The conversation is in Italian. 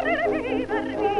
favor me.